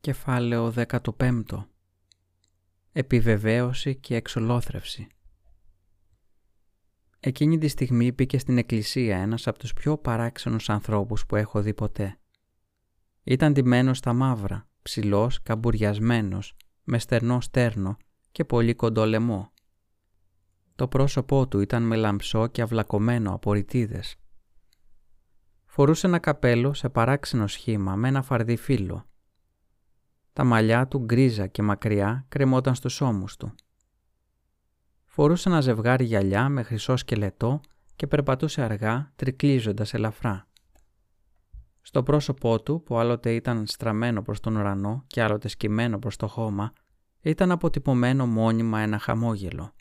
Κεφάλαιο 15 Επιβεβαίωση και εξολόθρευση Εκείνη τη στιγμή μπήκε στην εκκλησία ένας από τους πιο παράξενους ανθρώπους που έχω δει ποτέ. Ήταν ντυμένος στα μαύρα, ψηλός, καμπουριασμένος, με στερνό στέρνο και πολύ κοντό λαιμό. Το πρόσωπό του ήταν μελαμψό και αυλακωμένο από ρητίδες. Φορούσε ένα καπέλο σε παράξενο σχήμα με ένα φαρδί φύλλο. Τα μαλλιά του γκρίζα και μακριά κρεμόταν στους ώμους του. Φορούσε ένα ζευγάρι γυαλιά με χρυσό σκελετό και περπατούσε αργά, τρικλίζοντας ελαφρά. Στο πρόσωπό του, που άλλοτε ήταν στραμμένο προς τον ουρανό και άλλοτε σκυμμένο προς το χώμα, ήταν αποτυπωμένο μόνιμα ένα χαμόγελο.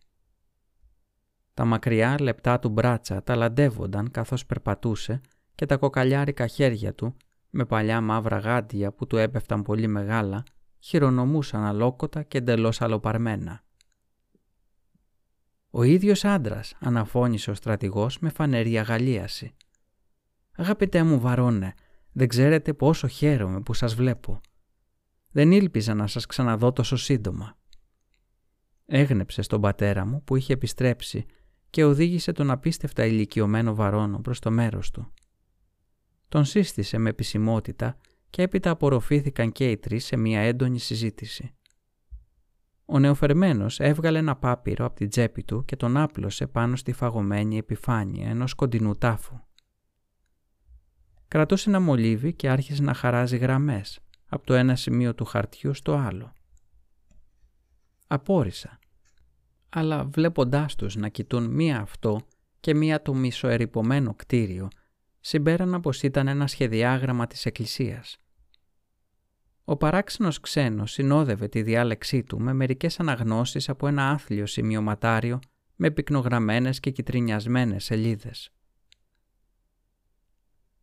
Τα μακριά λεπτά του μπράτσα ταλαντεύονταν καθώς περπατούσε και τα κοκαλιάρικα χέρια του, με παλιά μαύρα γάντια που του έπεφταν πολύ μεγάλα, χειρονομούσαν αλόκοτα και εντελώς αλλοπαρμένα. «Ο ίδιος άντρας, αναφώνησε ο στρατηγός με φανερή αγαλίαση. «Αγαπητέ μου Βαρόνε, δεν ξέρετε πόσο χαίρομαι που σας βλέπω. Δεν ήλπιζα να σας ξαναδώ τόσο σύντομα». Έγνεψε στον πατέρα μου που είχε επιστρέψει και οδήγησε τον απίστευτα ηλικιωμένο Βαρόνο προς το μέρος του. Τον σύστησε με επισημότητα και έπειτα απορροφήθηκαν και οι τρεις σε μια έντονη συζήτηση. Ο νεοφερμένος έβγαλε ένα πάπυρο από την τσέπη του και τον άπλωσε πάνω στη φαγωμένη επιφάνεια ενός κοντινού τάφου. Κρατούσε ένα μολύβι και άρχισε να χαράζει γραμμές από το ένα σημείο του χαρτιού στο άλλο. Απόρρισα, αλλά βλέποντάς τους να κοιτούν μία αυτό και μία το μισοερυπωμένο κτίριο, συμπέρανα πως ήταν ένα σχεδιάγραμμα της εκκλησίας. Ο παράξενος ξένος συνόδευε τη διάλεξή του με μερικές αναγνώσεις από ένα άθλιο σημειωματάριο με πυκνογραμμένες και κυτρινιασμένες σελίδες.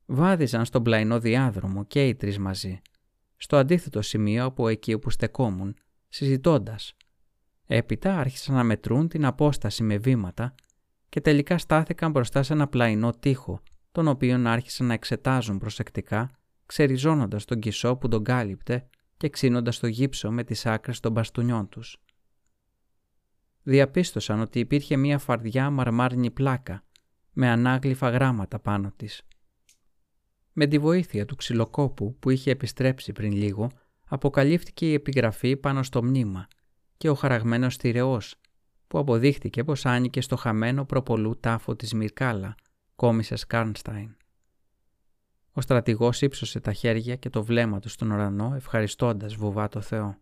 Βάδιζαν στον πλαϊνό διάδρομο και οι τρεις μαζί, στο αντίθετο σημείο από εκεί όπου στεκόμουν, συζητώντας. Έπειτα άρχισαν να μετρούν την απόσταση με βήματα και τελικά στάθηκαν μπροστά σε ένα πλαϊνό τοίχο, τον οποίον άρχισαν να εξετάζουν προσεκτικά ξεριζώνοντας τον κισό που τον κάλυπτε και ξύνοντας το γύψο με τις άκρες των μπαστούνιών τους. Διαπίστωσαν ότι υπήρχε μία φαρδιά μαρμάρινη πλάκα με ανάγλυφα γράμματα πάνω της. Με τη βοήθεια του ξυλοκόπου που είχε επιστρέψει πριν λίγο, αποκαλύφθηκε η επιγραφή πάνω στο μνήμα και ο χαραγμένος θηρεός, που αποδείχτηκε πως άνοικε στο χαμένο προπολού τάφο της Μυρκάλα, κόμισες Κάρνσταϊν. Ο στρατηγός ύψωσε τα χέρια και το βλέμμα του στον ουρανό, ευχαριστώντας βουβά το Θεό.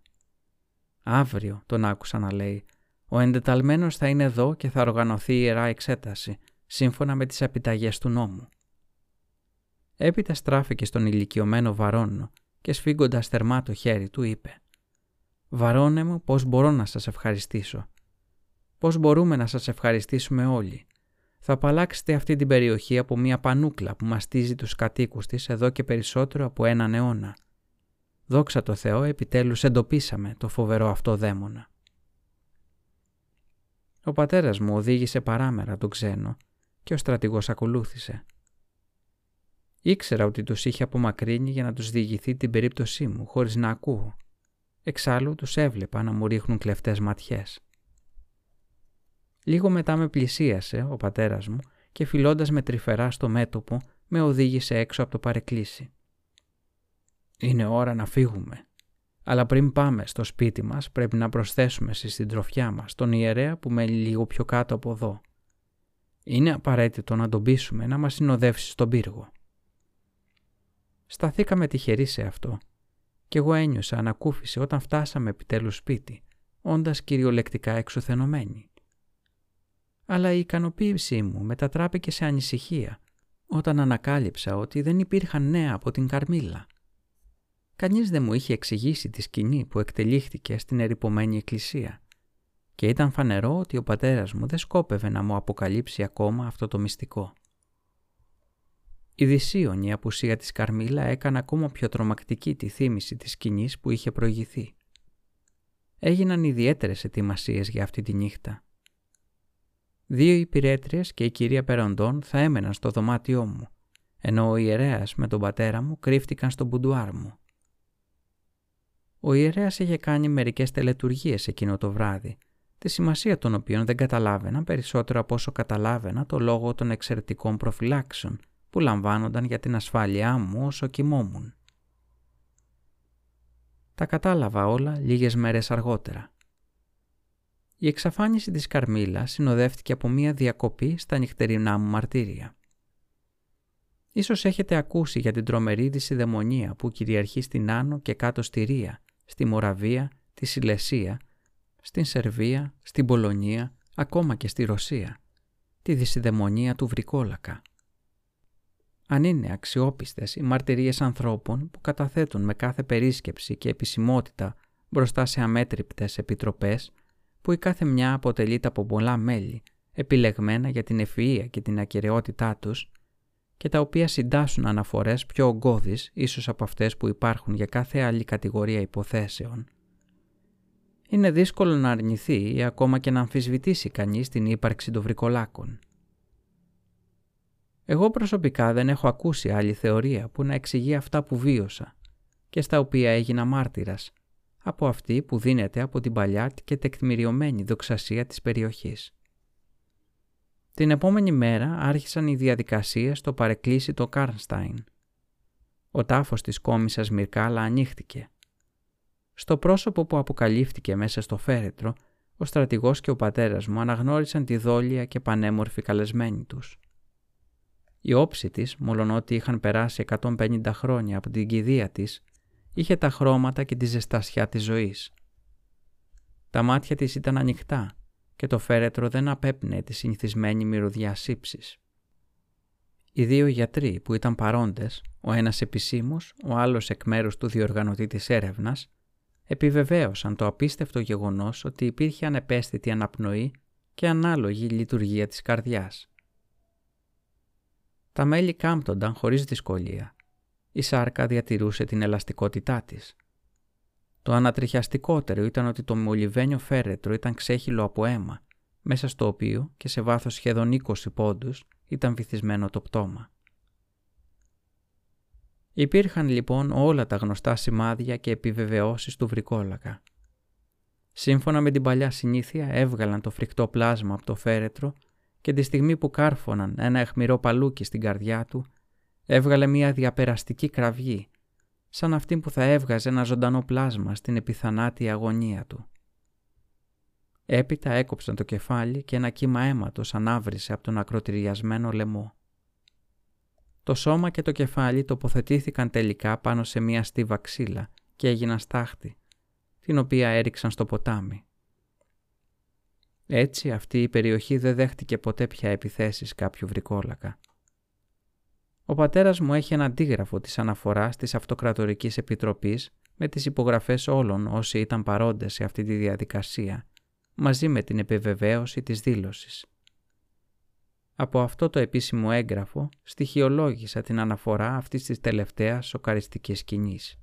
«Αύριο», τον άκουσα να λέει, «ο εντεταλμένος θα είναι εδώ και θα οργανωθεί η Ιερά Εξέταση, σύμφωνα με τις επιταγές του νόμου». Έπειτα στράφηκε στον ηλικιωμένο Βαρόνο και σφίγγοντας θερμά το χέρι του είπε «Βαρόνε μου, πώς μπορώ να σας ευχαριστήσω; Πώς μπορούμε να σας ευχαριστήσουμε όλοι; Θα απαλλάξετε αυτή την περιοχή από μια πανούκλα που μαστίζει τους κατοίκους της εδώ και περισσότερο από έναν αιώνα. Δόξα τω Θεώ, επιτέλους εντοπίσαμε το φοβερό αυτό δαίμονα. Ο πατέρας μου οδήγησε παράμερα τον ξένο και ο στρατηγός ακολούθησε. Ήξερα ότι τους είχε απομακρύνει για να τους διηγηθεί την περίπτωσή μου χωρίς να ακούω. Εξάλλου τους έβλεπα να μου ρίχνουν κλεφτές ματιές. Λίγο μετά με πλησίασε ο πατέρας μου και φιλώντας με τρυφερά στο μέτωπο με οδήγησε έξω από το παρεκκλήσι. «Είναι ώρα να φύγουμε. Αλλά πριν πάμε στο σπίτι μας πρέπει να προσθέσουμε στη συντροφιά μας τον ιερέα που μένει λίγο πιο κάτω από εδώ. Είναι απαραίτητο να τον πείσουμε να μας συνοδεύσει στον πύργο». Σταθήκαμε τυχεροί σε αυτό και εγώ ένιωσα ανακούφιση όταν φτάσαμε επιτέλους σπίτι, όντας κυριολεκτικά εξουθενωμένοι αλλά η ικανοποίησή μου μετατράπηκε σε ανησυχία όταν ανακάλυψα ότι δεν υπήρχαν νέα από την Καρμίλα. Κανείς δεν μου είχε εξηγήσει τη σκηνή που εκτελήχθηκε στην ερυπωμένη εκκλησία και ήταν φανερό ότι ο πατέρας μου δεν σκόπευε να μου αποκαλύψει ακόμα αυτό το μυστικό. Η δυσίωνη απουσία της Καρμίλα έκανε ακόμα πιο τρομακτική τη θύμηση της σκηνής που είχε προηγηθεί. Έγιναν ιδιαίτερες ετοιμασίες για αυτή τη νύχτα Δύο υπηρέτριες και η κυρία Περοντών θα έμεναν στο δωμάτιό μου, ενώ ο ιερέας με τον πατέρα μου κρύφτηκαν στο μπουντουάρ μου. Ο ιερέας είχε κάνει μερικές τελετουργίες εκείνο το βράδυ, τη σημασία των οποίων δεν καταλάβαινα περισσότερο από όσο καταλάβαινα το λόγο των εξαιρετικών προφυλάξεων που λαμβάνονταν για την ασφάλειά μου όσο κοιμόμουν. Τα κατάλαβα όλα λίγες μέρες αργότερα. Η εξαφάνιση της Καρμίλας συνοδεύτηκε από μία διακοπή στα νυχτερινά μου μαρτύρια. Ίσως έχετε ακούσει για την τρομερή δυσιδαιμονία που κυριαρχεί στην Άνω και κάτω στη Ρία, στη Μοραβία, τη Σιλεσία, στην Σερβία, στην Πολωνία, ακόμα και στη Ρωσία, τη δυσιδαιμονία του Βρικόλακα. Αν είναι αξιόπιστες οι μαρτυρίες ανθρώπων που καταθέτουν με κάθε περίσκεψη και επισημότητα μπροστά σε αμέτρηπτες επιτροπές, που η κάθε μια αποτελείται από πολλά μέλη, επιλεγμένα για την ευφυΐα και την ακαιρεότητά τους, και τα οποία συντάσσουν αναφορές πιο ογκώδεις ίσως από αυτές που υπάρχουν για κάθε άλλη κατηγορία υποθέσεων. Είναι δύσκολο να αρνηθεί ή ακόμα και να αμφισβητήσει κανείς την ύπαρξη των βρικολάκων. Εγώ προσωπικά δεν έχω ακούσει άλλη θεωρία που να εξηγεί αυτά που βίωσα και στα οποία έγινα μάρτυρας, από αυτή που δίνεται από την παλιά και τεκμηριωμένη δοξασία της περιοχής. Την επόμενη μέρα άρχισαν οι διαδικασίες στο παρεκκλήσι Κάρνστάιν. Ο τάφος της κόμισας Μυρκάλα ανοίχτηκε. Στο πρόσωπο που αποκαλύφθηκε μέσα στο φέρετρο, ο στρατηγός και ο πατέρας μου αναγνώρισαν τη δόλια και πανέμορφη καλεσμένη τους. Η όψη της, ότι είχαν περάσει 150 χρόνια από την κηδεία της, είχε τα χρώματα και τη ζεστασιά της ζωής. Τα μάτια της ήταν ανοιχτά και το φέρετρο δεν απέπνεε τη συνηθισμένη μυρωδιά σύψης. Οι δύο γιατροί που ήταν παρόντες, ο ένας επισήμως, ο άλλος εκ μέρους του διοργανωτή της έρευνας, επιβεβαίωσαν το απίστευτο γεγονός ότι υπήρχε ανεπαίσθητη αναπνοή και ανάλογη λειτουργία της καρδιάς. Τα μέλη κάμπτονταν χωρίς δυσκολία. Η σάρκα διατηρούσε την ελαστικότητά της. Το ανατριχιαστικότερο ήταν ότι το μολυβένιο φέρετρο ήταν ξέχυλο από αίμα, μέσα στο οποίο και σε βάθος σχεδόν 20 πόντους ήταν βυθισμένο το πτώμα. Υπήρχαν λοιπόν όλα τα γνωστά σημάδια και επιβεβαιώσεις του βρικόλακα. Σύμφωνα με την παλιά συνήθεια έβγαλαν το φρικτό πλάσμα από το φέρετρο και τη στιγμή που κάρφωναν ένα αιχμηρό παλούκι στην καρδιά του, έβγαλε μια διαπεραστική κραυγή σαν αυτή που θα έβγαζε ένα ζωντανό πλάσμα στην επιθανάτη αγωνία του. Έπειτα έκοψαν το κεφάλι και ένα κύμα αίματος ανάβρισε από τον ακροτηριασμένο λαιμό. Το σώμα και το κεφάλι τοποθετήθηκαν τελικά πάνω σε μια στίβα ξύλα και έγιναν στάχτη, την οποία έριξαν στο ποτάμι. Έτσι αυτή η περιοχή δεν δέχτηκε ποτέ πια επιθέσεις κάποιου βρικόλακα. Ο πατέρας μου έχει ένα αντίγραφο της αναφοράς της Αυτοκρατορικής Επιτροπής με τις υπογραφές όλων όσοι ήταν παρόντες σε αυτή τη διαδικασία, μαζί με την επιβεβαίωση της δήλωσης. Από αυτό το επίσημο έγγραφο στοιχειολόγησα την αναφορά αυτής της τελευταίας σοκαριστικής σκηνής.